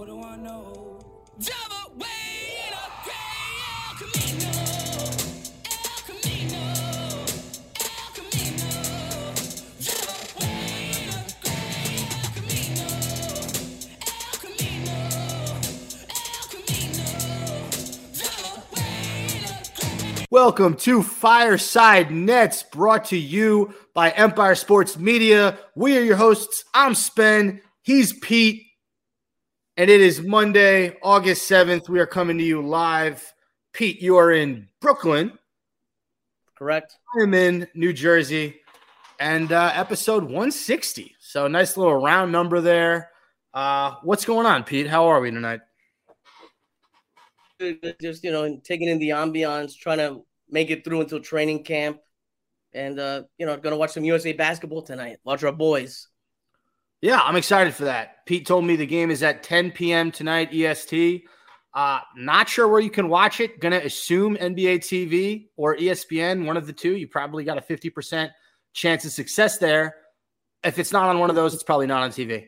What do I know? Java way in a gray El Camino. Welcome to Fireside Nets, brought to you by Empire Sports Media. We are your hosts. I'm Spen. He's Pete. And it is Monday, August 7th. We are coming to you live. Pete, you are in Brooklyn. correct? I'm in New Jersey. And uh, episode 160. So, nice little round number there. Uh, what's going on, Pete? How are we tonight? Just you know, taking in the ambiance, trying to make it through until training camp, and uh, you know, gonna watch some USA basketball tonight. Watch our boys. Yeah, I'm excited for that. Pete told me the game is at 10 p.m. tonight, EST. Uh, not sure where you can watch it. Gonna assume NBA TV or ESPN, one of the two. You probably got a 50% chance of success there. If it's not on one of those, it's probably not on TV.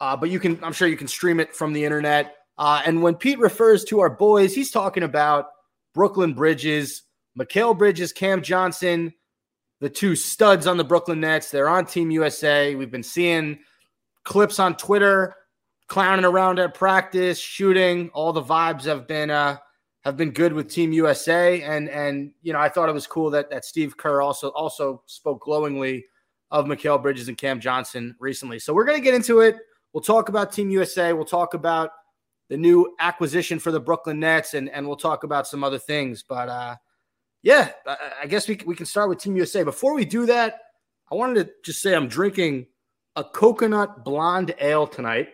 Uh, but you can, I'm sure you can stream it from the internet. Uh, and when Pete refers to our boys, he's talking about Brooklyn Bridges, Mikal Bridges, Cam Johnson, the two studs on the Brooklyn Nets. They're on Team USA. We've been seeing clips on Twitter, clowning around at practice, shooting. All the vibes have been uh, have been good with Team USA, and and you know I thought it was cool that that Steve Kerr also also spoke glowingly of Mikal Bridges and Cam Johnson recently. So we're gonna get into it. We'll talk about Team USA. We'll talk about the new acquisition for the Brooklyn Nets, and and we'll talk about some other things. But uh, yeah, I, I guess we we can start with Team USA. Before we do that, I wanted to just say I'm drinking a coconut blonde ale tonight,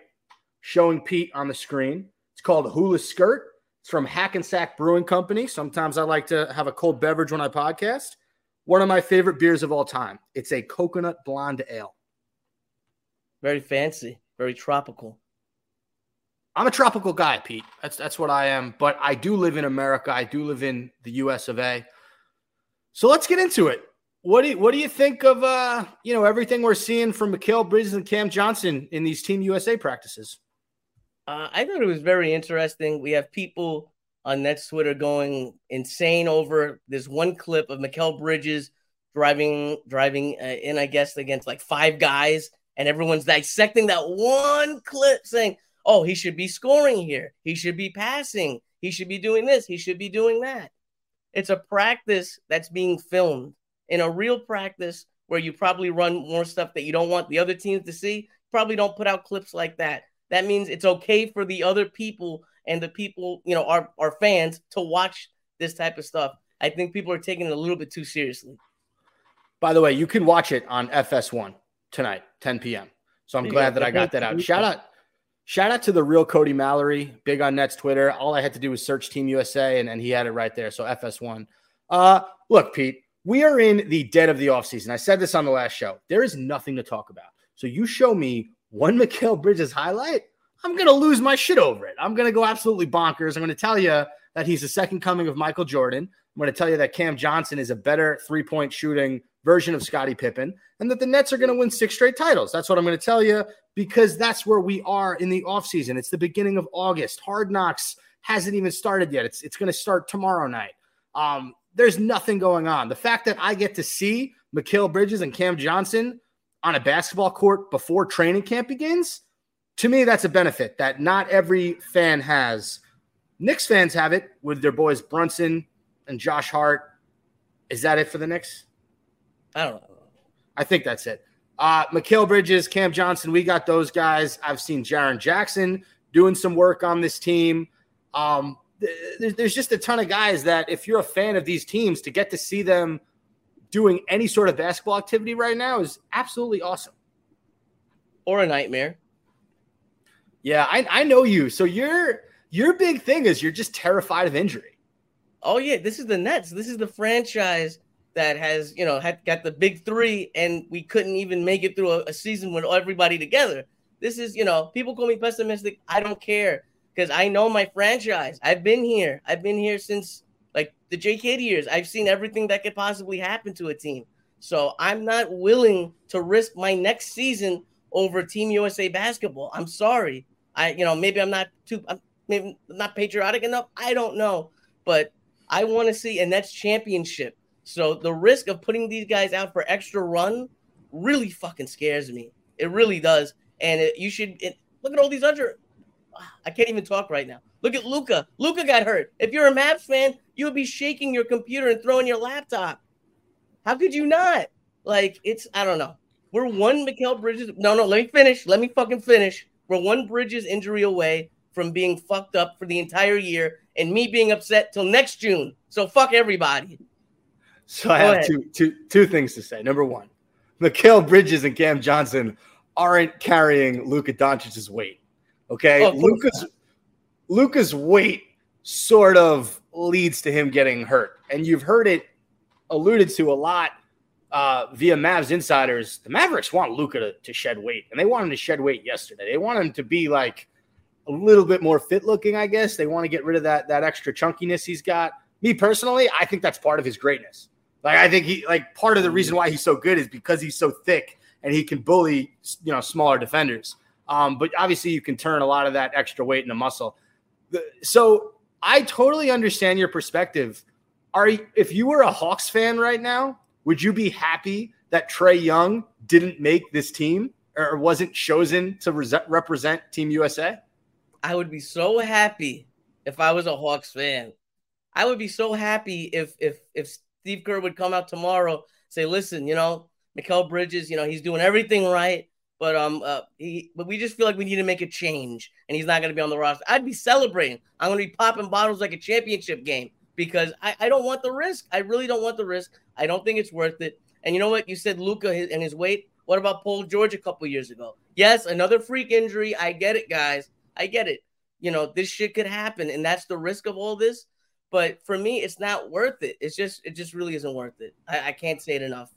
showing Pete on the screen. It's called Hula Skirt. It's from Hackensack Brewing Company. Sometimes I like to have a cold beverage when I podcast. One of my favorite beers of all time. It's a coconut blonde ale. Very fancy, very tropical. I'm a tropical guy, Pete. That's that's what I am. But I do live in America. I do live in the U.S. of A. So let's get into it. What do you, what do you think of uh you know everything we're seeing from Mikal Bridges and Cam Johnson in these Team USA practices? Uh, I thought it was very interesting. We have people on Nets Twitter going insane over this one clip of Mikal Bridges driving driving uh, in, I guess, against like five guys, and everyone's dissecting that one clip, saying, "Oh, he should be scoring here. He should be passing. He should be doing this. He should be doing that." It's a practice that's being filmed in a real practice where you probably run more stuff that you don't want the other teams to see. Probably don't put out clips like that. That means it's okay for the other people and the people, you know, our, our fans to watch this type of stuff. I think people are taking it a little bit too seriously. By the way, you can watch it on FS1 tonight, 10 p.m. So I'm you glad that I got that out. Shout out, shout out to the real Cody Mallory, big on Nets Twitter. All I had to do was search Team USA, and, and he had it right there. So FS1. Uh, look, Pete, we are in the dead of the offseason. I said this on the last show. There is nothing to talk about. So you show me one Mikal Bridges highlight, I'm gonna lose my shit over it. I'm gonna go absolutely bonkers. I'm gonna tell you that he's the second coming of Michael Jordan. I'm gonna tell you that Cam Johnson is a better three point shooting version of Scottie Pippen, and that the Nets are gonna win six straight titles. That's what I'm gonna tell you because that's where we are in the offseason. It's the beginning of August. Hard knocks hasn't even started yet. It's it's gonna start tomorrow night. Um, there's nothing going on. The fact that I get to see Mikal Bridges and Cam Johnson on a basketball court before training camp begins, to me, that's a benefit that not every fan has. Knicks fans have it with their boys Brunson and Josh Hart. Is that it for the Knicks? I don't know. I think that's it. Uh, Mikal Bridges, Cam Johnson, we got those guys. I've seen Jaren Jackson doing some work on this team. Um, there's, there's just a ton of guys that, if you're a fan of these teams, to get to see them doing any sort of basketball activity right now is absolutely awesome. Or a nightmare. Yeah, I, I know you. So your your big thing is you're just terrified of injury. Oh yeah, this is the Nets. This is the franchise that has, you know, had got the big three, and we couldn't even make it through a, a season with everybody together. This is, you know, people call me pessimistic. I don't care because I know my franchise. I've been here. I've been here since like the JKD years. I've seen everything that could possibly happen to a team. So I'm not willing to risk my next season over Team USA basketball. I'm sorry. I, you know, maybe I'm not too, I'm maybe not patriotic enough. I don't know, but I want to see, and that's championship. So the risk of putting these guys out for extra run really fucking scares me. It really does. And it, you should it, look at all these other. I can't even talk right now. Look at Luka. Luka got hurt. If you're a Mavs fan, you would be shaking your computer and throwing your laptop. How could you not? Like it's I don't know. We're one Mikal Bridges. No, no, let me finish. Let me fucking finish. We're one Bridges injury away from being fucked up for the entire year and me being upset till next June. So fuck everybody. So I have ahead. two, two, two things to say. Number one, Mikal Bridges and Cam Johnson aren't carrying Luka Doncic's weight. Okay, Oh, Luca's Luka's weight sort of leads to him getting hurt, and you've heard it alluded to a lot uh, via Mavs insiders. The Mavericks want Luka to, to shed weight, and they want him to shed weight yesterday. They want him to be like a little bit more fit looking, I guess. They want to get rid of that that extra chunkiness he's got. Me personally, I think that's part of his greatness. Like I think he like part of the reason why he's so good is because he's so thick and he can bully you know smaller defenders. Um, but obviously you can turn a lot of that extra weight into muscle. So I totally understand your perspective. Are if you were a Hawks fan right now, would you be happy that Trae Young didn't make this team or wasn't chosen to res- represent Team USA? I would be so happy if I was a Hawks fan. I would be so happy if if if Steve Kerr would come out tomorrow, say, "Listen, you know, Mikal Bridges, you know, he's doing everything right, but um, uh, he, but we just feel like we need to make a change, and he's not going to be on the roster." I'd be celebrating. I'm going to be popping bottles like a championship game because I, I don't want the risk. I really don't want the risk. I don't think it's worth it. And you know what? You said Luka and his weight. What about Paul George a couple years ago? Yes, another freak injury. I get it, guys. I get it. You know, this shit could happen, and that's the risk of all this. But for me, it's not worth it. It's just, it just really isn't worth it. I, I can't say it enough.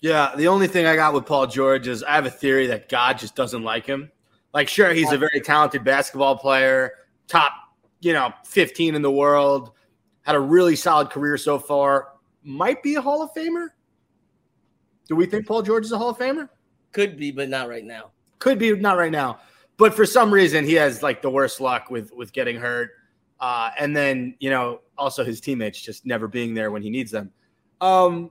Yeah, the only thing I got with Paul George is I have a theory that God just doesn't like him. Like, sure, he's a very talented basketball player, top, you know, 15 in the world, had a really solid career so far, might be a Hall of Famer. Do we think Paul George is a Hall of Famer? Could be, but not right now. Could be, not right now. But for some reason, he has like the worst luck with with getting hurt, uh, and then you know also his teammates just never being there when he needs them. Um,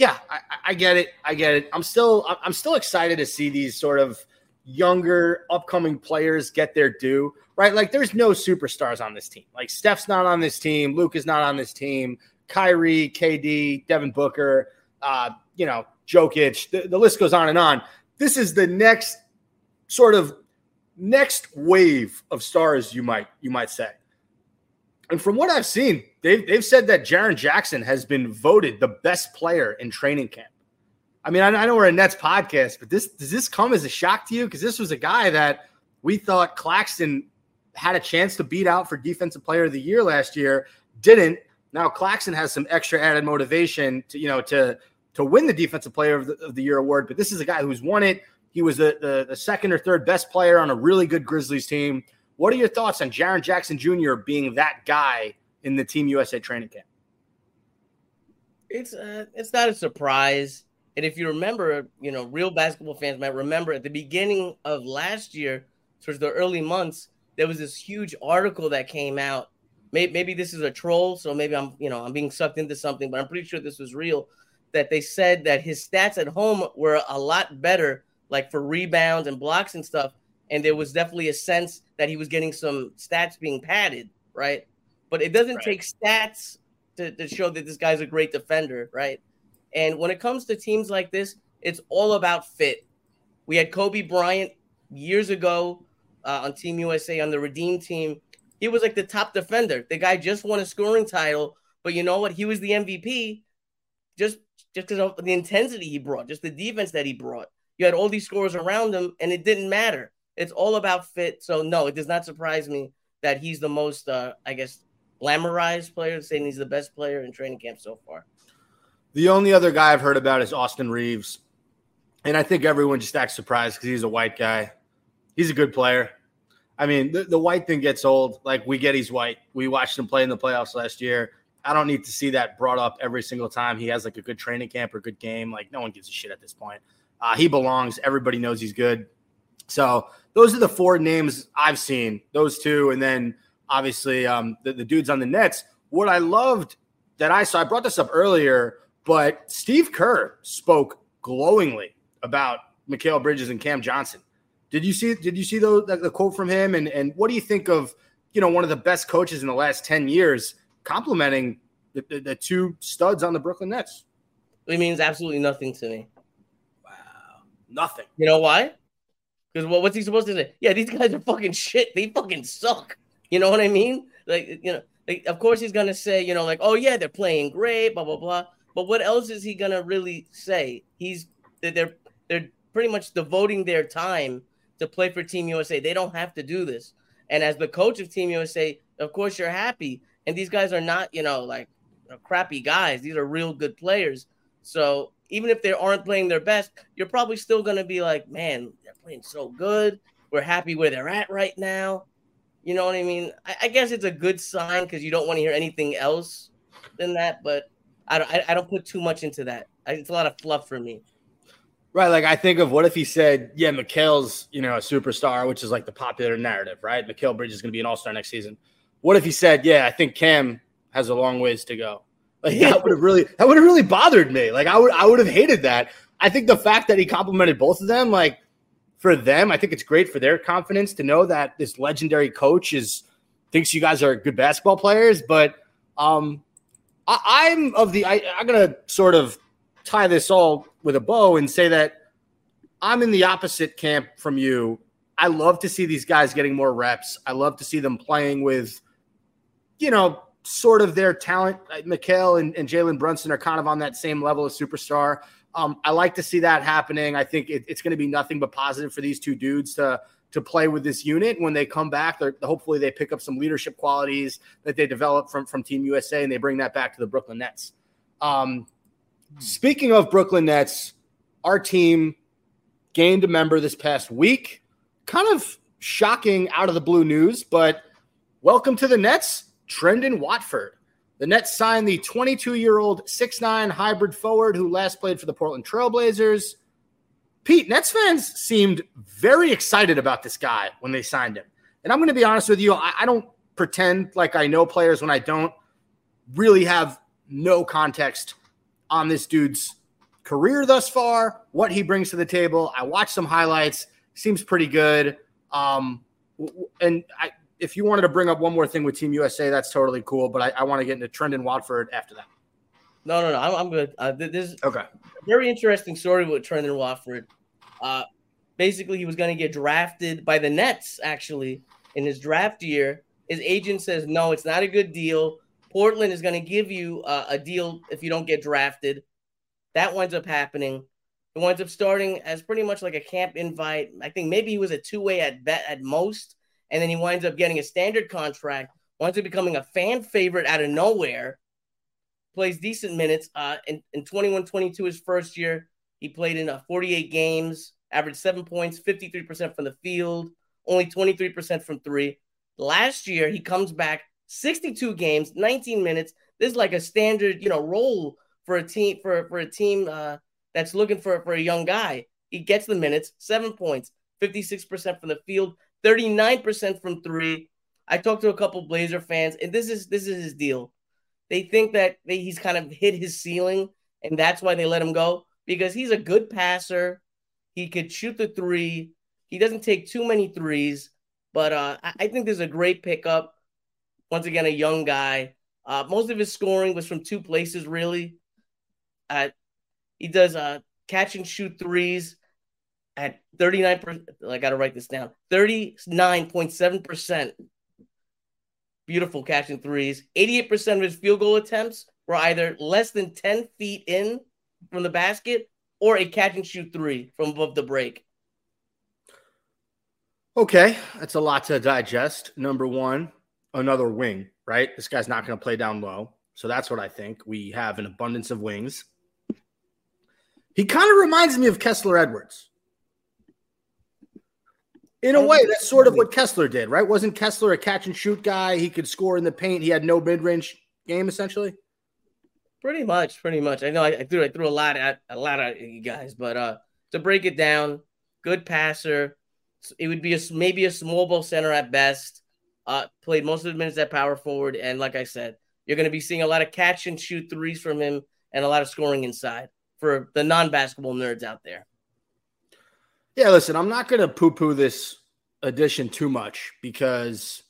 yeah, I, I- get it. I get it. I'm still I'm still excited to see these sort of younger upcoming players get their due. Right, like there's no superstars on this team. Like Steph's not on this team. Luke is not on this team. Kyrie, KD, Devin Booker, uh, you know, Jokic. The, the list goes on and on. This is the next sort of next wave of stars, you might you might say. And from what I've seen, they've they've said that Jaren Jackson has been voted the best player in training camp. I mean, I, I know we're a Nets podcast, but this does this come as a shock to you? Because this was a guy that we thought Claxton had a chance to beat out for Defensive Player of the Year last year, didn't. Now Claxton has some extra added motivation to you know to to win the Defensive Player of the, of the Year award. But this is a guy who's won it. He was the, the the second or third best player on a really good Grizzlies team. What are your thoughts on Jaren Jackson Jr. being that guy in the Team USA training camp? It's uh, it's not a surprise. And if you remember, you know, real basketball fans might remember at the beginning of last year, towards the early months, there was this huge article that came out. Maybe, maybe this is a troll, so maybe I'm, you know, I'm being sucked into something, but I'm pretty sure this was real. That they said that his stats at home were a lot better, like for rebounds and blocks and stuff. And there was definitely a sense that he was getting some stats being padded, right? But it doesn't Right. take stats to, to show that this guy's a great defender, right? And when it comes to teams like this, it's all about fit. We had Kobe Bryant years ago uh, on Team USA on the Redeem team. He was like the top defender. The guy just won a scoring title, but you know what? He was the MVP just just because of the intensity he brought, just the defense that he brought. You had all these scorers around him, and it didn't matter. It's all about fit. So no, it does not surprise me that he's the most, uh, I guess, glamorized player, saying he's the best player in training camp so far. The only other guy I've heard about is Austin Reaves. And I think everyone just acts surprised because he's a white guy. He's a good player. I mean, the, the white thing gets old. Like, we get he's white. We watched him play in the playoffs last year. I don't need to see that brought up every single time he has like a good training camp or good game. Like, no one gives a shit at this point. Uh, he belongs. Everybody knows he's good. So those are the four names I've seen. Those two, and then obviously um, the, the dudes on the Nets. What I loved that I saw, I brought this up earlier, but Steve Kerr spoke glowingly about Mikal Bridges and Cam Johnson. Did you see? Did you see the, the, the quote from him? And and what do you think of you know one of the best coaches in the last ten years complimenting the, the, the two studs on the Brooklyn Nets? It means absolutely nothing to me. Wow, nothing. You know why? Because what, what's he supposed to say? Yeah, these guys are fucking shit. They fucking suck. You know what I mean? Like, you know, like, of course he's gonna say, you know, like, oh yeah, they're playing great, blah blah blah. But what else is he gonna really say? He's they're they're pretty much devoting their time to play for Team USA. They don't have to do this. And as the coach of Team USA, of course you're happy. And these guys are not, you know, like you know, crappy guys. These are real good players. So even if they aren't playing their best, you're probably still gonna be like, man, they're playing so good. We're happy where they're at right now. You know what I mean? I, I guess it's a good sign because you don't want to hear anything else than that. But I don't, I, I don't put too much into that. I, it's a lot of fluff for me. Right. Like I think of what if he said, yeah, Mikal's, you know, a superstar, which is like the popular narrative, right? Mikal Bridges is going to be an all-star next season. What if he said, yeah, I think Cam has a long ways to go. Like that would have really that would have really bothered me. Like I would I would have hated that. I think the fact that he complimented both of them, like for them, I think it's great for their confidence to know that this legendary coach is thinks you guys are good basketball players. But um I, I'm of the I, I'm gonna sort of tie this all with a bow and say that I'm in the opposite camp from you. I love to see these guys getting more reps. I love to see them playing with, you know, sort of their talent. Uh, Mikal and, and Jalen Brunson are kind of on that same level of superstar. Um, I like to see that happening. I think it, it's going to be nothing but positive for these two dudes to to play with this unit when they come back. Hopefully, they pick up some leadership qualities that they develop from from Team USA and they bring that back to the Brooklyn Nets. Um, speaking of Brooklyn Nets, our team gained a member this past week. Kind of shocking out of the blue news, but welcome to the Nets, Trendon Watford. The Nets signed the 22 year old 6'9 hybrid forward who last played for the Portland Trailblazers. Pete, Nets fans seemed very excited about this guy when they signed him. And I'm going to be honest with you, I, I don't pretend like I know players when I don't really have no context on this dude's career thus far, what he brings to the table. I watched some highlights, seems pretty good. Um, and I, if you wanted to bring up one more thing with Team USA, that's totally cool. But I, I want to get into Trendon Watford after that. No, no, no. I'm, I'm good. Uh, this is Okay. very interesting story with Trendon Watford. Uh, basically, he was going to get drafted by the Nets, actually, in his draft year. His agent says, no, it's not a good deal. Portland is going to give you uh, a deal if you don't get drafted. That winds up happening. It winds up starting as pretty much like a camp invite. I think maybe he was a two way at bet at most, and then he winds up getting a standard contract. Winds up becoming a fan favorite out of nowhere. Plays decent minutes. Uh, in in 21 22, his first year, he played in uh, 48 games, averaged seven points, 53% from the field, only 23% from three. Last year, he comes back 62 games, 19 minutes. This is like a standard, you know, role for a team for for a team uh, that's looking for for a young guy. He gets the minutes, seven points, 56% from the field, 39% from three. I talked to a couple Blazer fans, and this is this is his deal. They think that he's kind of hit his ceiling, and that's why they let him go because he's a good passer. He could shoot the three. He doesn't take too many threes, but uh, I, I think there's a great pickup. Once again, a young guy. Uh, most of his scoring was from two places, really. Uh, he does uh, catch and shoot threes at 39%. I got to write this down 39.7%. Beautiful catching threes. 88% of his field goal attempts were either less than 10 feet in from the basket or a catch and shoot three from above the break. Okay, that's a lot to digest. Number one, another wing, right? This guy's not going to play down low. So that's what I think. We have an abundance of wings. He kind of reminds me of Kessler Edwards. In a way, that's sort of what Kessler did, right? Wasn't Kessler a catch and shoot guy? He could score in the paint. He had no mid range game, essentially. Pretty much, pretty much. I know I, I threw I threw a lot at a lot of you guys, but uh to break it down, good passer, it would be a maybe a small ball center at best. Uh, played most of the minutes at power forward, and like I said, you're going to be seeing a lot of catch and shoot threes from him, and a lot of scoring inside for the non-basketball nerds out there. Yeah, listen, I'm not going to poo poo this addition too much because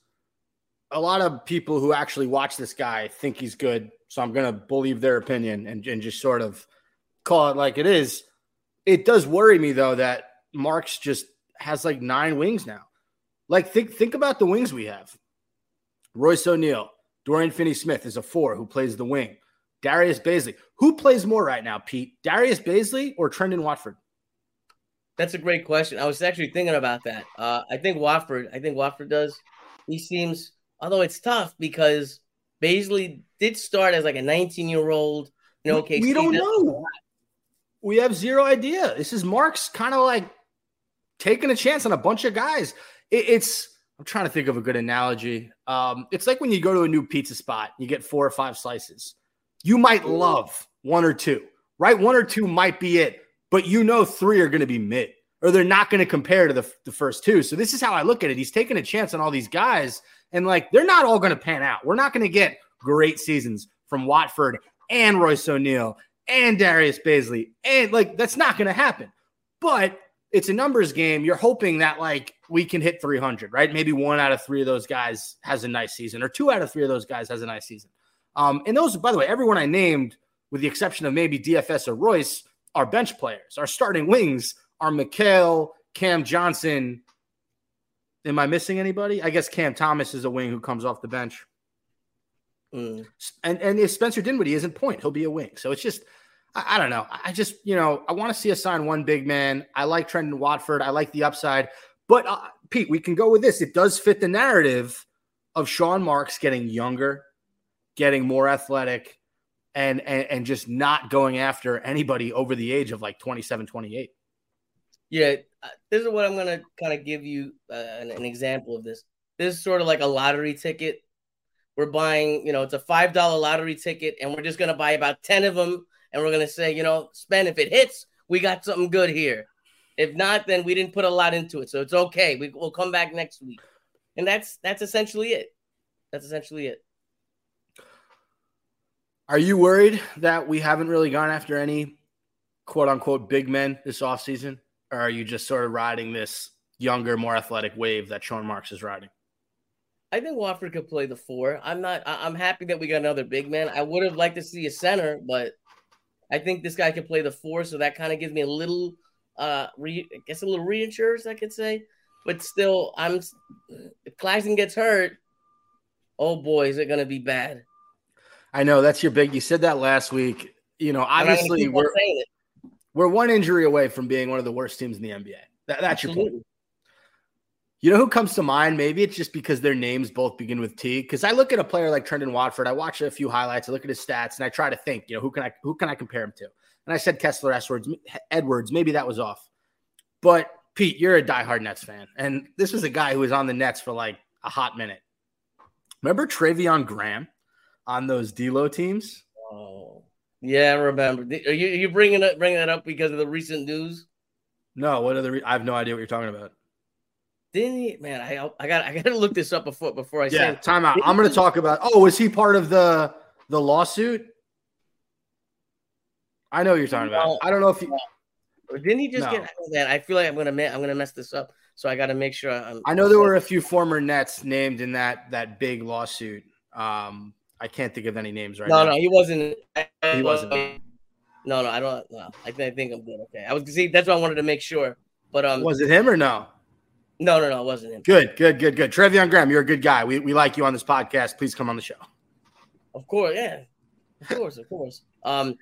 a lot of people who actually watch this guy think he's good. So I'm going to believe their opinion and, and just sort of call it like it is. It does worry me, though, that Marks just has like nine wings now. Like, think, think about the wings we have Royce O'Neale, Dorian Finney Smith is a four who plays the wing. Darius Bazley. Who plays more right now, Pete? Darius Bazley or Trendon Watford? That's a great question. I was actually thinking about that. Uh, I think Watford. I think Watford does. He seems, although it's tough because Bazley did start as like a 19 year old. You know, we, we don't know. We have zero idea. This is Mark's kind of like taking a chance on a bunch of guys. It, it's I'm trying to think of a good analogy. Um, it's like when you go to a new pizza spot, you get four or five slices. You might love one or two, right? One or two might be it, but you know three are going to be mid, or they're not going to compare to the, the first two. So this is how I look at it. He's taking a chance on all these guys, and like they're not all going to pan out. We're not going to get great seasons from Watford and Royce O'Neale and Darius Bazley, and like that's not going to happen. But it's a numbers game. You're hoping that like we can hit 300, right? Maybe one out of three of those guys has a nice season, or two out of three of those guys has a nice season. Um, and those, by the way, everyone I named, with the exception of maybe DFS or Royce, are bench players. Our starting wings are Mikal, Cam Johnson. Am I missing anybody? I guess Cam Thomas is a wing who comes off the bench. Mm. And and if Spencer Dinwiddie isn't point, he'll be a wing. So it's just I, I don't know. I just you know I want to see us sign one big man. I like Trendon Watford. I like the upside. But uh, Pete, we can go with this. It does fit the narrative of Sean Marks getting younger, getting more athletic, and and, and just not going after anybody over the age of like 27, 28. Yeah, uh, this is what I'm gonna kind of give you uh, an, an example of this. This is sort of like a lottery ticket. We're buying, you know, it's a five dollar lottery ticket, and we're just gonna buy about ten of them, and we're gonna say, you know, spend if it hits, we got something good here. If not, then we didn't put a lot into it, so it's okay. We, we'll come back next week, and that's that's essentially it. That's essentially it. Are you worried that we haven't really gone after any quote unquote big men this offseason? Or are you just sort of riding this younger, more athletic wave that Sean Marks is riding? I think Watford could play the four. I'm not. I'm happy that we got another big man. I would have liked to see a center, but I think this guy can play the four, so that kind of gives me a little, uh, re- I guess a little reassurance, I could say. But still, I'm. If Claxton gets hurt, oh boy, is it gonna be bad. I know that's your big. You said that last week. You know, And I'm gonna obviously we're we're one injury away from being one of the worst teams in the NBA. That, that's your point. You know who comes to mind? Maybe it's just because their names both begin with T. Because I look at a player like Trendon Watford, I watch a few highlights, I look at his stats, and I try to think, you know, who can I who can I compare him to? And I said Kessler Edwards, Edwards. Maybe that was off. But Pete, you're a diehard Nets fan, and this was a guy who was on the Nets for like a hot minute. Remember Treveon Graham on those D'Lo teams? Oh, yeah, I remember. Are you, are you bringing it bringing that up because of the recent news? No, what are the? Re- I have no idea what you're talking about. Didn't he? Man, I I got I got to look this up before before I say. Yeah, it. time out. I'm going to talk about. Oh, was he part of the the lawsuit? I know what you're talking about. I don't know if you. Didn't he just No. get man? I feel like I'm gonna I'm gonna mess this up, so I got to make sure I'm. I know there were a few former Nets named in that that big lawsuit. Um, I can't think of any names right No, now. no, no, he wasn't. He wasn't. No, no, I don't. No, I think I think I'm good. Okay, I was see. That's why I wanted to make sure. But um, Was it him or no? no, no, no, it wasn't him. Good, good, good, good. Treveon Graham, you're a good guy. We, we like you on this podcast. Please come on the show. Of course, yeah, of course, of course. Um,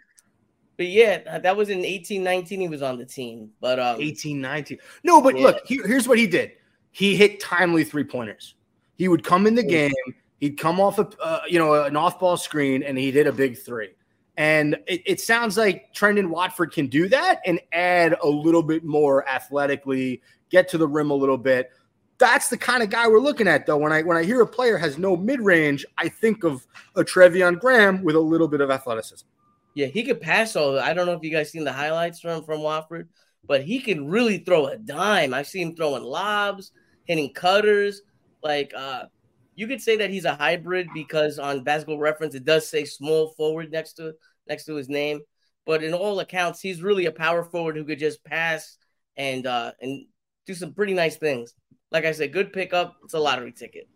but yeah, that was in 18, 19. He was on the team, but um, 18, 19. No, but Yeah. look, here- here's what he did. He hit timely three pointers. He would come in the game. He'd come off a uh, you know an off ball screen and he'd hit a big three. And it, it sounds like Trendon Watford can do that and add a little bit more athletically, get to the rim a little bit. That's the kind of guy we're looking at, though. When I when I hear a player has no mid range, I think of a Treveon Graham with a little bit of athleticism. Yeah, he could pass all. I don't know if you guys seen the highlights from from Watford, but he can really throw a dime. I've seen him throwing lobs, hitting cutters. Like uh, you could say that he's a hybrid because on Basketball Reference it does say small forward next to next to his name. But in all accounts, he's really a power forward who could just pass and uh, and do some pretty nice things. Like I said, good pickup. It's a lottery ticket.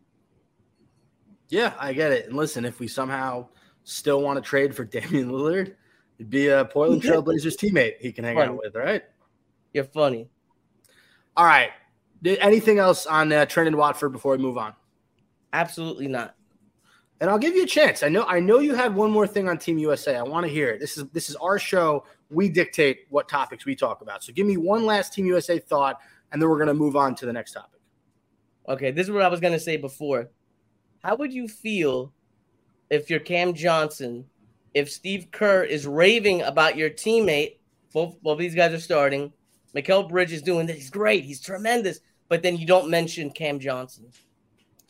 Yeah, I get it. And listen, if we somehow still want to trade for Damian Lillard, it'd be a Portland Trailblazers teammate he can hang Funny. out with, right? You're funny. All right. Anything else on uh, Trendon Watford before we move on? Absolutely not. And I'll give you a chance. I know I know you had one more thing on Team USA. I want to hear it. This is this is our show. We dictate what topics we talk about. So give me one last Team USA thought, and then we're gonna move on to the next topic. Okay, this is what I was gonna say before. How would you feel if you're Cam Johnson, if Steve Kerr is raving about your teammate? Both both these guys are starting. Mikal Bridge is doing this. He's great. He's tremendous. But then you don't mention Cam Johnson.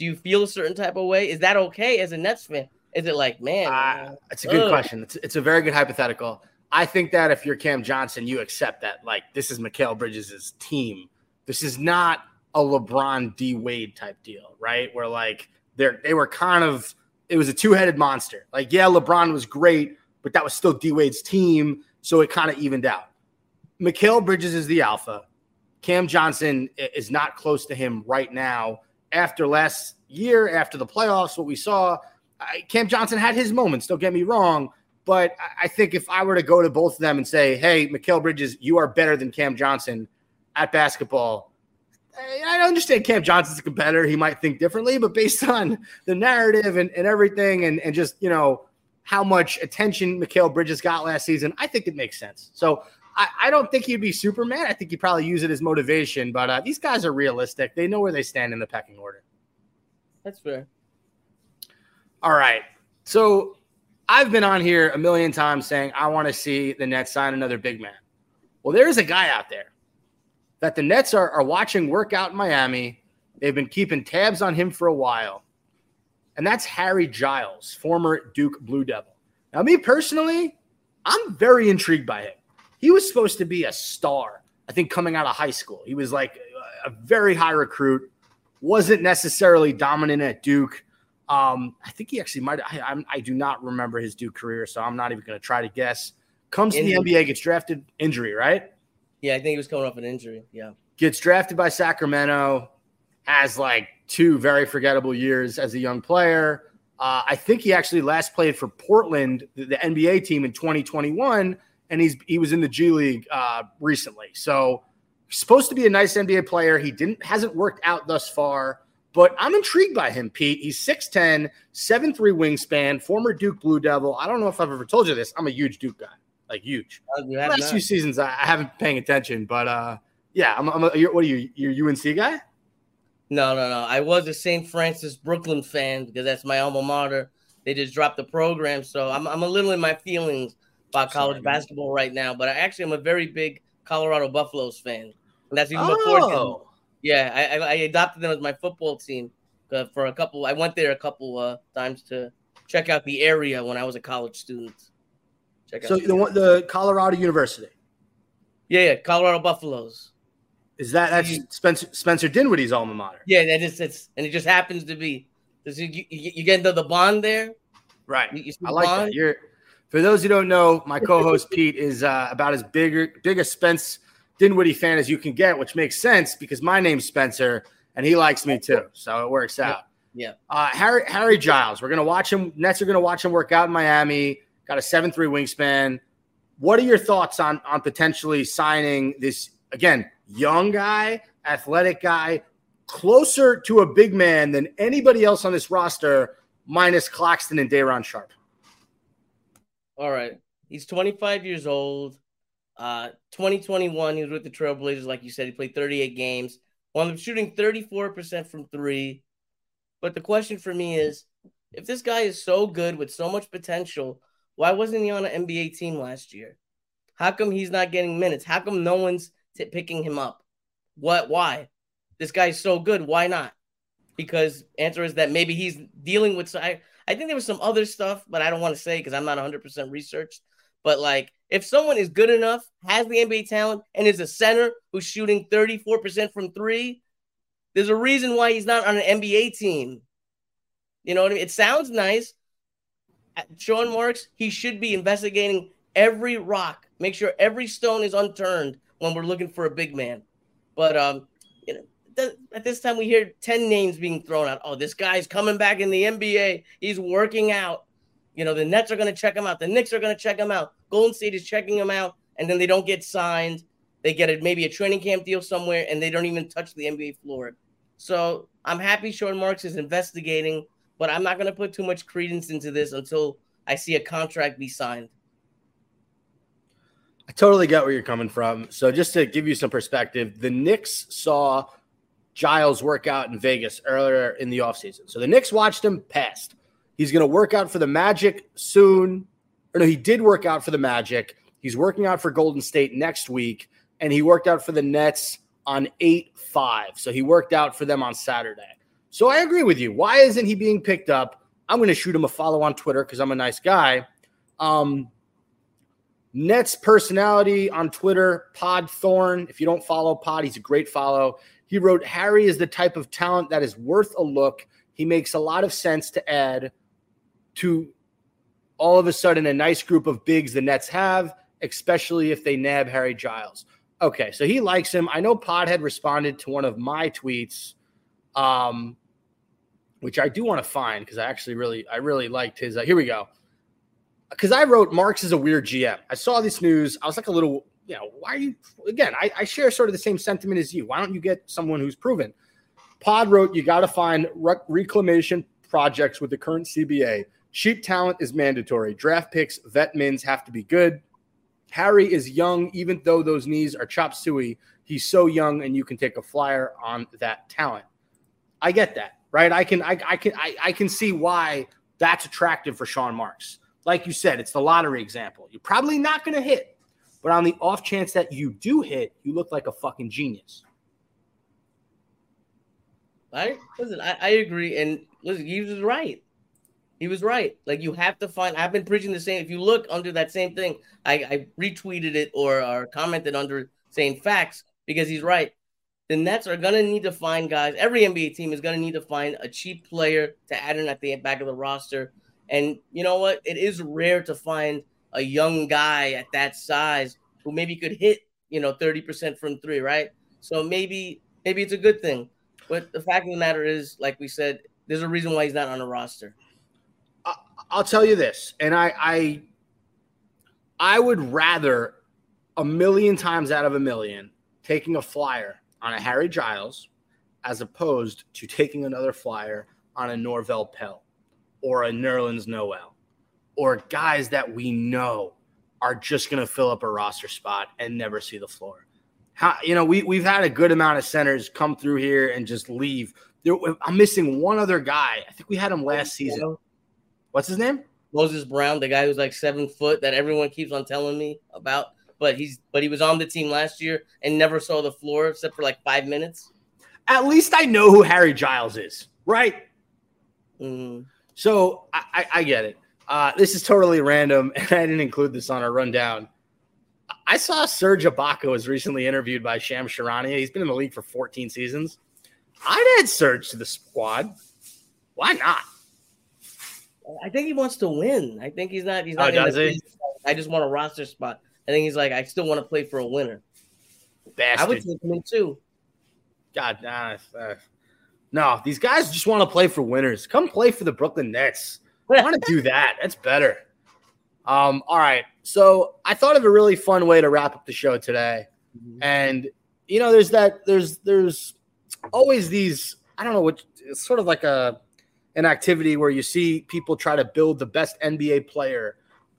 Do you feel a certain type of way? Is that okay as a Nets fan? Is it like, man? Uh, it's a good Ugh. question. It's, it's a very good hypothetical. I think that if you're Cam Johnson, you accept that like this is Mikal Bridges' team. This is not a LeBron D Wade type deal, right? Where like they're they were kind of it was a two headed monster. Like yeah, LeBron was great, but that was still D Wade's team, so it kind of evened out. Mikal Bridges is the alpha. Cam Johnson is not close to him right now. After last year, after the playoffs, what we saw, I, Cam Johnson had his moments. Don't get me wrong, but I- think if I were to go to both of them and say, "Hey, Mikal Bridges, you are better than Cam Johnson at basketball," I I understand Cam Johnson's a competitor. He might think differently, but based on the narrative and, and everything, and, and just you know how much attention Mikal Bridges got last season, I think it makes sense. So I, I don't think he'd be Superman. I think he'd probably use it as motivation. But uh, these guys are realistic. They know where they stand in the pecking order. That's fair. All right. So I've been on here a million times saying I want to see the Nets sign another big man. Well, there's a guy out there that the Nets are, are watching work out in Miami. They've been keeping tabs on him for a while. And that's Harry Giles, former Duke Blue Devil. Now, me personally, I'm very intrigued by him. He was supposed to be a star, I think, coming out of high school. He was like a very high recruit, wasn't necessarily dominant at Duke. Um, I think he actually might. I, I'm, I do not remember his Duke career, so I'm not even going to try to guess. Comes to the NBA, gets drafted, injury, right? Yeah, I think he was coming off an injury. Yeah. Gets drafted by Sacramento, has like two very forgettable years as a young player. Uh, I think he actually last played for Portland, the, the NBA team, in 2021, and he's he was in the G League uh, recently. So supposed to be a nice NBA player. He didn't hasn't worked out thus far, but I'm intrigued by him, Pete. He's 6'10, 7'3 wingspan, former Duke Blue Devil. I don't know if I've ever told you this. I'm a huge Duke guy, like huge. Uh, Last not. few seasons, I, I haven't been paying attention, but uh, yeah, I'm. I'm a, what are you? You're UNC guy? No, no, no. I was a St. Francis Brooklyn fan because that's my alma mater. They just dropped the program, so I'm I'm a little in my feelings about college Sorry, man. basketball right now. But I actually am a very big Colorado Buffaloes fan, and that's even before. Oh, Yeah, I, I, adopted them as my football team uh, for a couple. I went there a couple uh, times to check out the area when I was a college student. Check out so the the one, the Colorado University yeah, yeah, Colorado Buffaloes. is that that's Spencer Spencer Dinwiddie's alma mater, Yeah, that is it's and it just happens to be. Does you, you, you get the, the bond there? right? You, you I like bond? that. You're for those who don't know, my co-host Pete is uh, about as bigger big a Spence Dinwiddie fan as you can get, which makes sense because my name's Spencer and he likes me too, so it works out. Yeah. Uh, Harry Harry Giles, we're gonna watch him. Nets are gonna watch him work out in Miami. Got a seven three wingspan. What are your thoughts on on potentially signing this again young guy, athletic guy, closer to a big man than anybody else on this roster, minus Claxton and Day'Ron Sharpe? All right. He's 25 years old. Uh, 2021, he was with the Trailblazers, like you said. He played 38 games. Wound up shooting 34% from three. But the question for me is, if this guy is so good with so much potential, why wasn't he on an NBA team last year? How come he's not getting minutes? How come no one's t- picking him up? What? Why? This guy's so good. Why not? Because answer is that maybe he's dealing with. I, I think there was some other stuff, but I don't want to say because I'm not 100% researched. But like, if someone is good enough, has the NBA talent, and is a center who's shooting 34% from three, there's a reason why he's not on an NBA team. You know what I mean? It sounds nice. Sean Marks, he should be investigating every rock, make sure every stone is unturned when we're looking for a big man. But um, at this time we hear 10 names being thrown out. Oh, this guy's coming back in the NBA. He's working out. You know, the Nets are going to check him out. The Knicks are going to check him out. Golden State is checking him out, and then they don't get signed. They get a, maybe a training camp deal somewhere, and they don't even touch the NBA floor. So I'm happy Sean Marks is investigating, but I'm not going to put too much credence into this until I see a contract be signed. I totally get where you're coming from. So just to give you some perspective, the Knicks saw Giles workout in Vegas earlier in the offseason. So the Knicks watched him passed. He's going to work out for the Magic soon. Or no, he did work out for the Magic. He's working out for Golden State next week, and he worked out for the Nets on 8 5. So he worked out for them on Saturday. So I agree with you. Why isn't he being picked up? I'm going to shoot him a follow on Twitter because I'm a nice guy. Um, Nets personality on Twitter, Pod Thorn. If you don't follow Pod, he's a great follow. He wrote, Harry is the type of talent that is worth a look. He makes a lot of sense to add to all of a sudden a nice group of bigs the Nets have, especially if they nab Harry Giles. Okay, so he likes him. I know Pod had responded to one of my tweets, um, which I do want to find because I actually really, I really liked his. Uh, here we go. Because I wrote Marks is a weird GM. I saw this news. I was like a little, you know, why are you? Again, I, I share sort of the same sentiment as you. Why don't you get someone who's proven? Pod wrote, you got to find rec- reclamation projects with the current CBA. Cheap talent is mandatory. Draft picks, vet mins have to be good. Harry is young, even though those knees are chop suey. He's so young, and you can take a flyer on that talent. I get that, right? I can, I, I can, I, I can see why that's attractive for Sean Marks. Like you said, it's the lottery example. You're probably not going to hit, but on the off chance that you do hit, you look like a fucking genius. I listen, I, I agree, and listen, he was right. He was right. Like you have to find. I've been preaching the same. If you look under that same thing, I, I retweeted it or, or commented under saying facts because he's right. The Nets are gonna need to find guys. Every NBA team is gonna need to find a cheap player to add in at the back of the roster. And you know what? It is rare to find a young guy at that size who maybe could hit, you know, 30% from three, right? So maybe maybe it's a good thing. But the fact of the matter is, like we said, there's a reason why he's not on a roster. I'll tell you this, and I, I, I would rather a million times out of a million taking a flyer on a Harry Giles as opposed to taking another flyer on a Norvel Pelle or a Nerlens Noel or guys that we know are just going to fill up a roster spot and never see the floor. How, you know, we, we've had a good amount of centers come through here and just leave. There, I'm missing one other guy. I think we had him last season. What's his name? Moses Brown, the guy who's like seven foot that everyone keeps on telling me about. But he's but he was on the team last year and never saw the floor except for like five minutes. At least I know who Harry Giles is, right? Mm. So I, I, I get it. Uh, this is totally random, and I didn't include this on our rundown. I saw Serge Ibaka was recently interviewed by Shams Charania. He's been in the league for 14 seasons. I'd add Serge to the squad. Why not? I think he wants to win. I think he's not. He's not. Oh, in does he? I just want a roster spot. I think he's like, I still want to play for a winner. Bastard. I would take him in too. God, nah, uh, no, these guys just want to play for winners. Come play for the Brooklyn Nets. I want to do that. That's better. Um, all right. So I thought of a really fun way to wrap up the show today. And you know, there's that there's there's always these, I don't know what it's sort of like a an activity where you see people try to build the best NBA player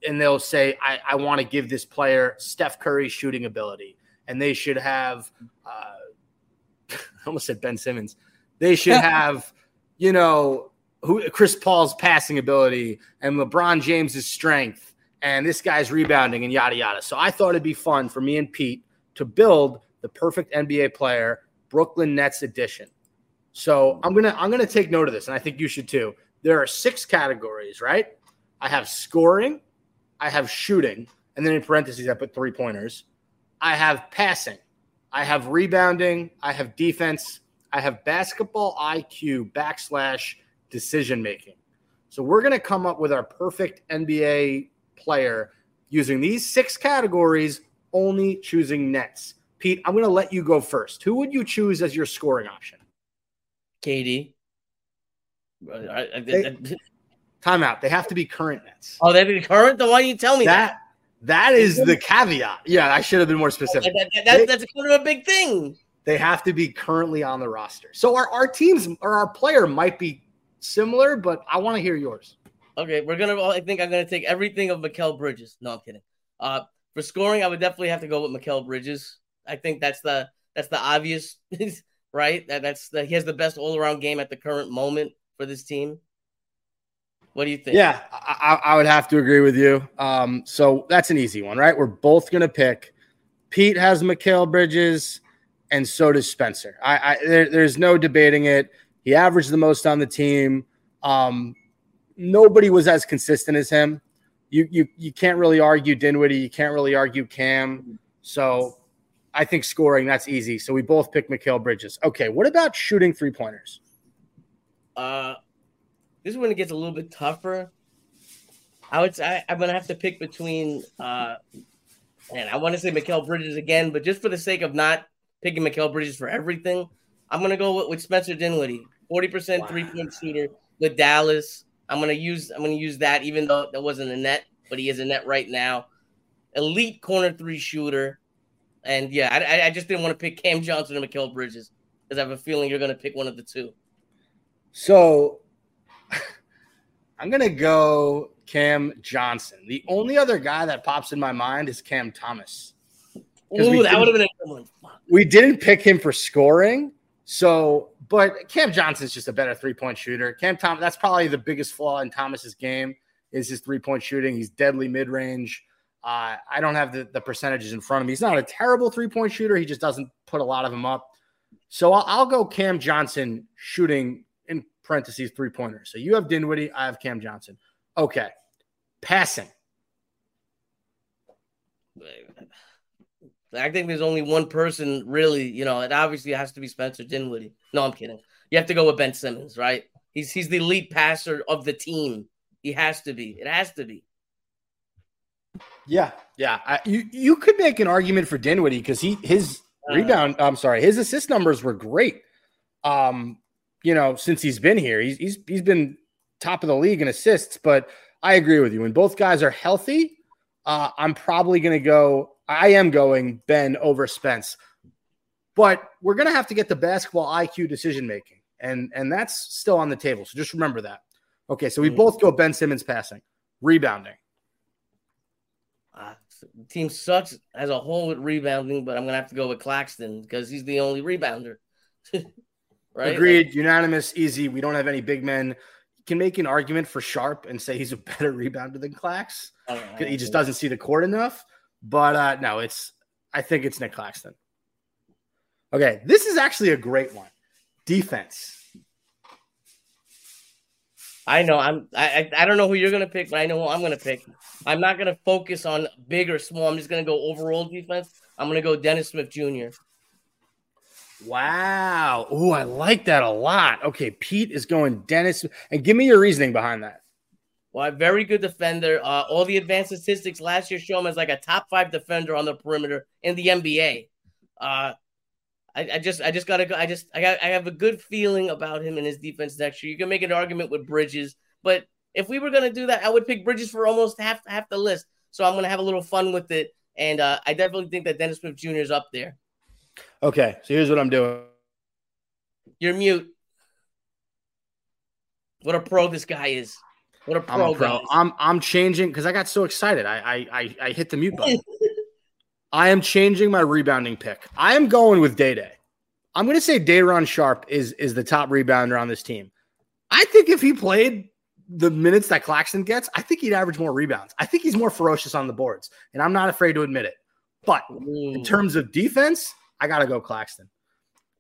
and they'll say, I, I want to give this player Steph Curry's shooting ability. And they should have uh, I almost said Ben Simmons. They should have, you know, who Chris Paul's passing ability and LeBron James's strength and this guy's rebounding and yada yada. So I thought it'd be fun for me and Pete to build the perfect NBA player, Brooklyn Nets edition. So I'm gonna I'm gonna take note of this, and I think you should too. There are six categories, right? I have scoring, I have shooting, and then in parentheses I put three pointers. I have passing, I have rebounding, I have defense, I have basketball IQ backslash decision making. So we're going to come up with our perfect NBA player using these six categories, only choosing nets. Pete, I'm going to let you go first. Who would you choose as your scoring option? KD. I- I- I- They- Timeout. They have to be current nets. oh, they're current. Then why didn't you tell me that? That that is the caveat. Yeah, I should have been more specific. That- that- that- that's kind of a big thing. They have to be currently on the roster. So our, our teams or our player might be similar, but I want to hear yours. Okay, we're gonna. I think I'm gonna take everything of Mikal Bridges. No, I'm kidding. Uh, for scoring, I would definitely have to go with Mikal Bridges. I think that's the that's the obvious, right? That that's the, he has the best all around game at the current moment for this team. What do you think? Yeah, I, I I would have to agree with you. Um, so that's an easy one, right? We're both gonna pick. Pete has Mikal Bridges, and so does Spencer. I, I there, there's no debating it. He averaged the most on the team. Um, nobody was as consistent as him. You you you can't really argue Dinwiddie. You can't really argue Cam. So I think scoring that's easy. So we both pick Mikal Bridges. Okay, what about shooting three pointers? Uh, this is when it gets a little bit tougher. I would say I'm gonna have to pick between uh, and I want to say Mikal Bridges again, but just for the sake of not picking Mikal Bridges for everything, I'm gonna go with, with Spencer Dinwiddie, 40% Wow. three point shooter with Dallas. I'm gonna use I'm gonna use that even though that wasn't a net, but he is a net right now. Elite corner three shooter, and yeah, I, I- just didn't want to pick Cam Johnson or Mikal Bridges because I have a feeling you're gonna pick one of the two. So I'm gonna go Cam Johnson. The only other guy that pops in my mind is Cam Thomas. Ooh, that would have been a good one. Fuck. We didn't pick him for scoring, so but Cam Johnson's just a better three point shooter. Cam Thomas, that's probably the biggest flaw in Thomas's game is his three point shooting. He's deadly mid range. Uh, I don't have the, the percentages in front of me. He's not a terrible three point shooter. He just doesn't put a lot of them up. So I'll, I'll go Cam Johnson shooting in parentheses three pointers. So you have Dinwiddie, I have Cam Johnson. Okay, passing. I think there's only one person really, you know, it obviously has to be Spencer Dinwiddie. No, I'm kidding. You have to go with Ben Simmons, right? He's he's the lead passer of the team. He has to be. It has to be. Yeah, yeah. I, you you could make an argument for Dinwiddie because he his Uh, rebound. I'm sorry, his assist numbers were great. Um, you know, since he's been here, he's he's he's been top of the league in assists. But I agree with you. When both guys are healthy, uh, I'm probably going to go. I am going Ben over Spence, but we're going to have to get the basketball IQ decision making, and and that's still on the table. So just remember that. Okay, so we Mm. both go Ben Simmons passing, rebounding. Uh, team sucks as a whole with rebounding, but I'm gonna have to go with Claxton because he's the only rebounder. right? Agreed. Unanimous. Easy. We don't have any big men. Can make an argument for Sharpe and say he's a better rebounder than Clax. He just doesn't see the court enough. But uh, no, it's. I think it's Nick Claxton. Okay, this is actually a great one. Defense. I know. I'm. I. I I don't know who you're gonna pick, but I know who I'm gonna pick. I'm not gonna focus on big or small. I'm just gonna go overall defense. I'm gonna go Dennis Smith Jr. Wow. Oh, I like that a lot. Okay, Pete is going Dennis, and give me your reasoning behind that. Well, a very good defender. Uh, all the advanced statistics last year show him as like a top five defender on the perimeter in the NBA. Uh, I, I just, I just gotta go. I just, I got, I have a good feeling about him and his defense next year. You can make an argument with Bridges, but if we were gonna do that, I would pick Bridges for almost half, half the list. So I'm gonna have a little fun with it, and uh, I definitely think that Dennis Smith Jr. is up there. Okay, so here's what I'm doing. You're mute. What a pro this guy is. What a I'm a pro. guys. I'm I'm changing because I got so excited. I I I, I hit the mute button. I am changing my rebounding pick. I am going with Day Day. I'm going to say Day'Ron Sharpe is is the top rebounder on this team. I think if he played the minutes that Claxton gets, I think he'd average more rebounds. I think he's more ferocious on the boards, and I'm not afraid to admit it. But in Mm, terms of defense, I got to go Claxton.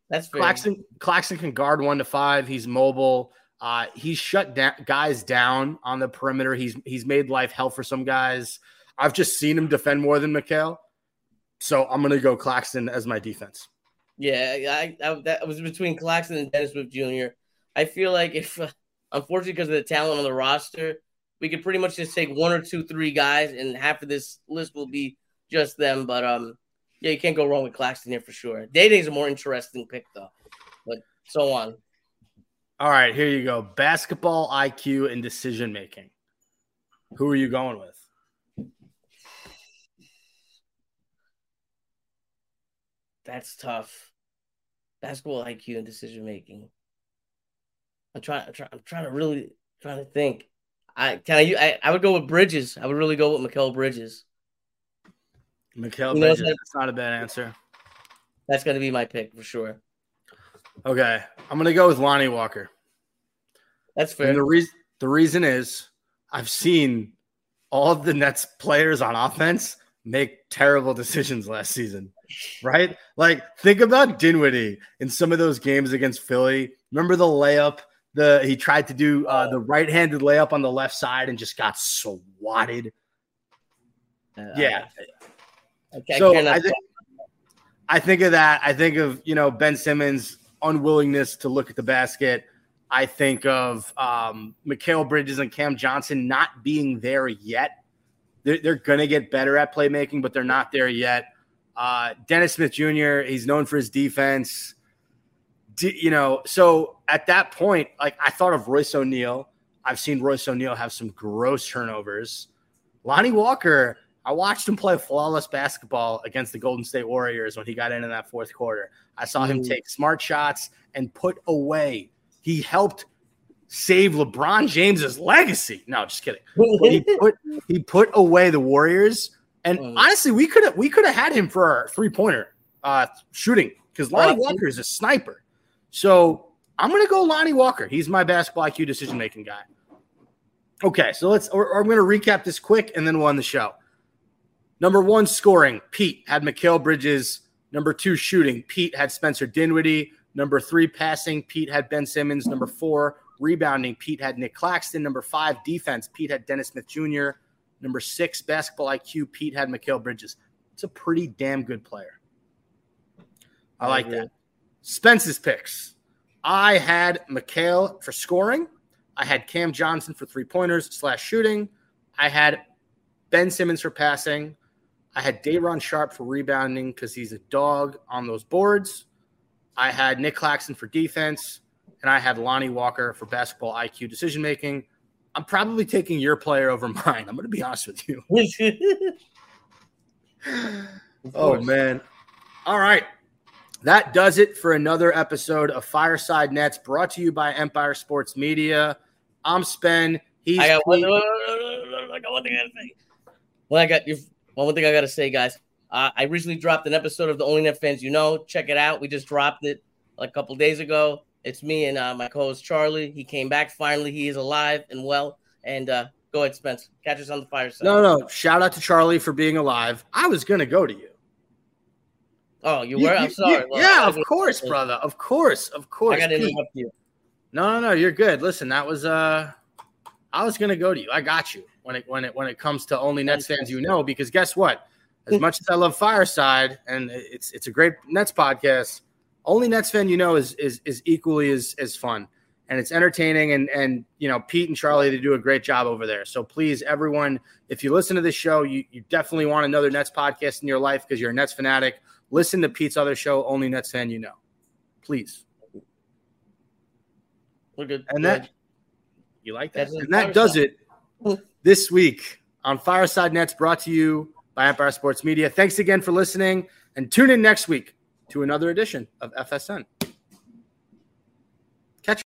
that's fair. Claxton Claxton can guard one to five. He's mobile. Uh, he's shut down guys down on the perimeter. He's he's made life hell for some guys. I've just seen him defend more than Mikal. So I'm gonna go Claxton as my defense. Yeah, I, I that was between Claxton and Dennis Smith Jr. I feel like if, uh, unfortunately, because of the talent on the roster, we could pretty much just take one or two, three guys, and half of this list will be just them. But um, yeah, you can't go wrong with Claxton here for sure. Day Day's a more interesting pick though, but so on. All right, here you go. Basketball IQ and decision making. Who are you going with? That's tough. Basketball IQ and decision making. I'm trying. I'm trying. I'm trying to really trying to think. I can I, I. I would go with Bridges. I would really go with Mikal Bridges. Mikal You know, Bridges. That's not a bad answer. That's going to be my pick for sure. Okay, I'm gonna go with Lonnie Walker. That's fair. And the reason the reason is I've seen all of the Nets players on offense make terrible decisions last season. Right? Like think about Dinwiddie in some of those games against Philly. Remember the layup? The he tried to do uh, the right-handed layup on the left side and just got swatted. Uh, Yeah. I, I so I think I think of that. I think of you know Ben Simmons' unwillingness to look at the basket. I think of um, Mikal Bridges and Cam Johnson not being there yet. They're, they're going to get better at playmaking, but they're not there yet. Uh, Dennis Smith Jr. He's known for his defense. D- you know, so at that point, like I thought of Royce O'Neale. I've seen Royce O'Neale have some gross turnovers. Lonnie Walker, I watched him play flawless basketball against the Golden State Warriors when he got in in that fourth quarter. I saw him Mm. take smart shots and put away. He helped save LeBron James's legacy. No, just kidding. He put he put away the Warriors, and Mm. honestly, we could have we could have had him for our three pointer uh, shooting because Lonnie Walker is a sniper. So I'm gonna go Lonnie Walker. He's my basketball IQ decision making guy. Okay, so let's. Or, I'm gonna recap this quick, and then we'll end the show. Number one, scoring. Pete had Mikal Bridges. Number two, shooting. Pete had Spencer Dinwiddie. Number three, passing. Pete had Ben Simmons. Number four, rebounding. Pete had Nick Claxton. Number five, defense. Pete had Dennis Smith Jr. Number six, basketball IQ. Pete had Mikal Bridges. It's a pretty damn good player. I like that. Spence's picks. I had Mikal for scoring. I had Cam Johnson for three pointers slash shooting. I had Ben Simmons for passing. I had Day'Ron Sharpe for rebounding because he's a dog on those boards. I had Nick Claxton for defense, and I had Lonnie Walker for basketball IQ decision making. I'm probably taking your player over mine. I'm going to be honest with you. Oh man. All right. That does it for another episode of Fireside Nets brought to you by Empire Sports Media. I'm Spen. He's I got one, I got one thing I gotta say. Well, I got you. One thing I gotta say, guys. Uh, I recently dropped an episode of the Only Net Fans You Know. Check it out. We just dropped it a couple days ago. It's me and uh, my co-host Charlie. He came back finally. He is alive and well. And uh, go ahead, Spence. Catch us on the fireside. No, no. Shout out to Charlie for being alive. I was gonna go to you. Oh, you You- were. you- I'm sorry. you- Well, yeah, of course, brother. Of course, of course. I got to interrupt you. No, no, no. You're good. Listen, that was uh, I was gonna go to you. I got you when it when it when it comes to only Nets fans you know. Because guess what? As much as I love Fireside and it's it's a great Nets podcast, only Nets fan you know is is is equally as as fun and it's entertaining and and you know Pete and Charlie they do a great job over there. So please, everyone, if you listen to this show, you you definitely want another Nets podcast in your life because you're a Nets fanatic. Listen to Pete's other show, Only Nets fan you know. Please. We're good. And Go that you like that? And that does it this week on Fireside Nets brought to you by Empire Sports Media. Thanks again for listening and tune in next week to another edition of FSN.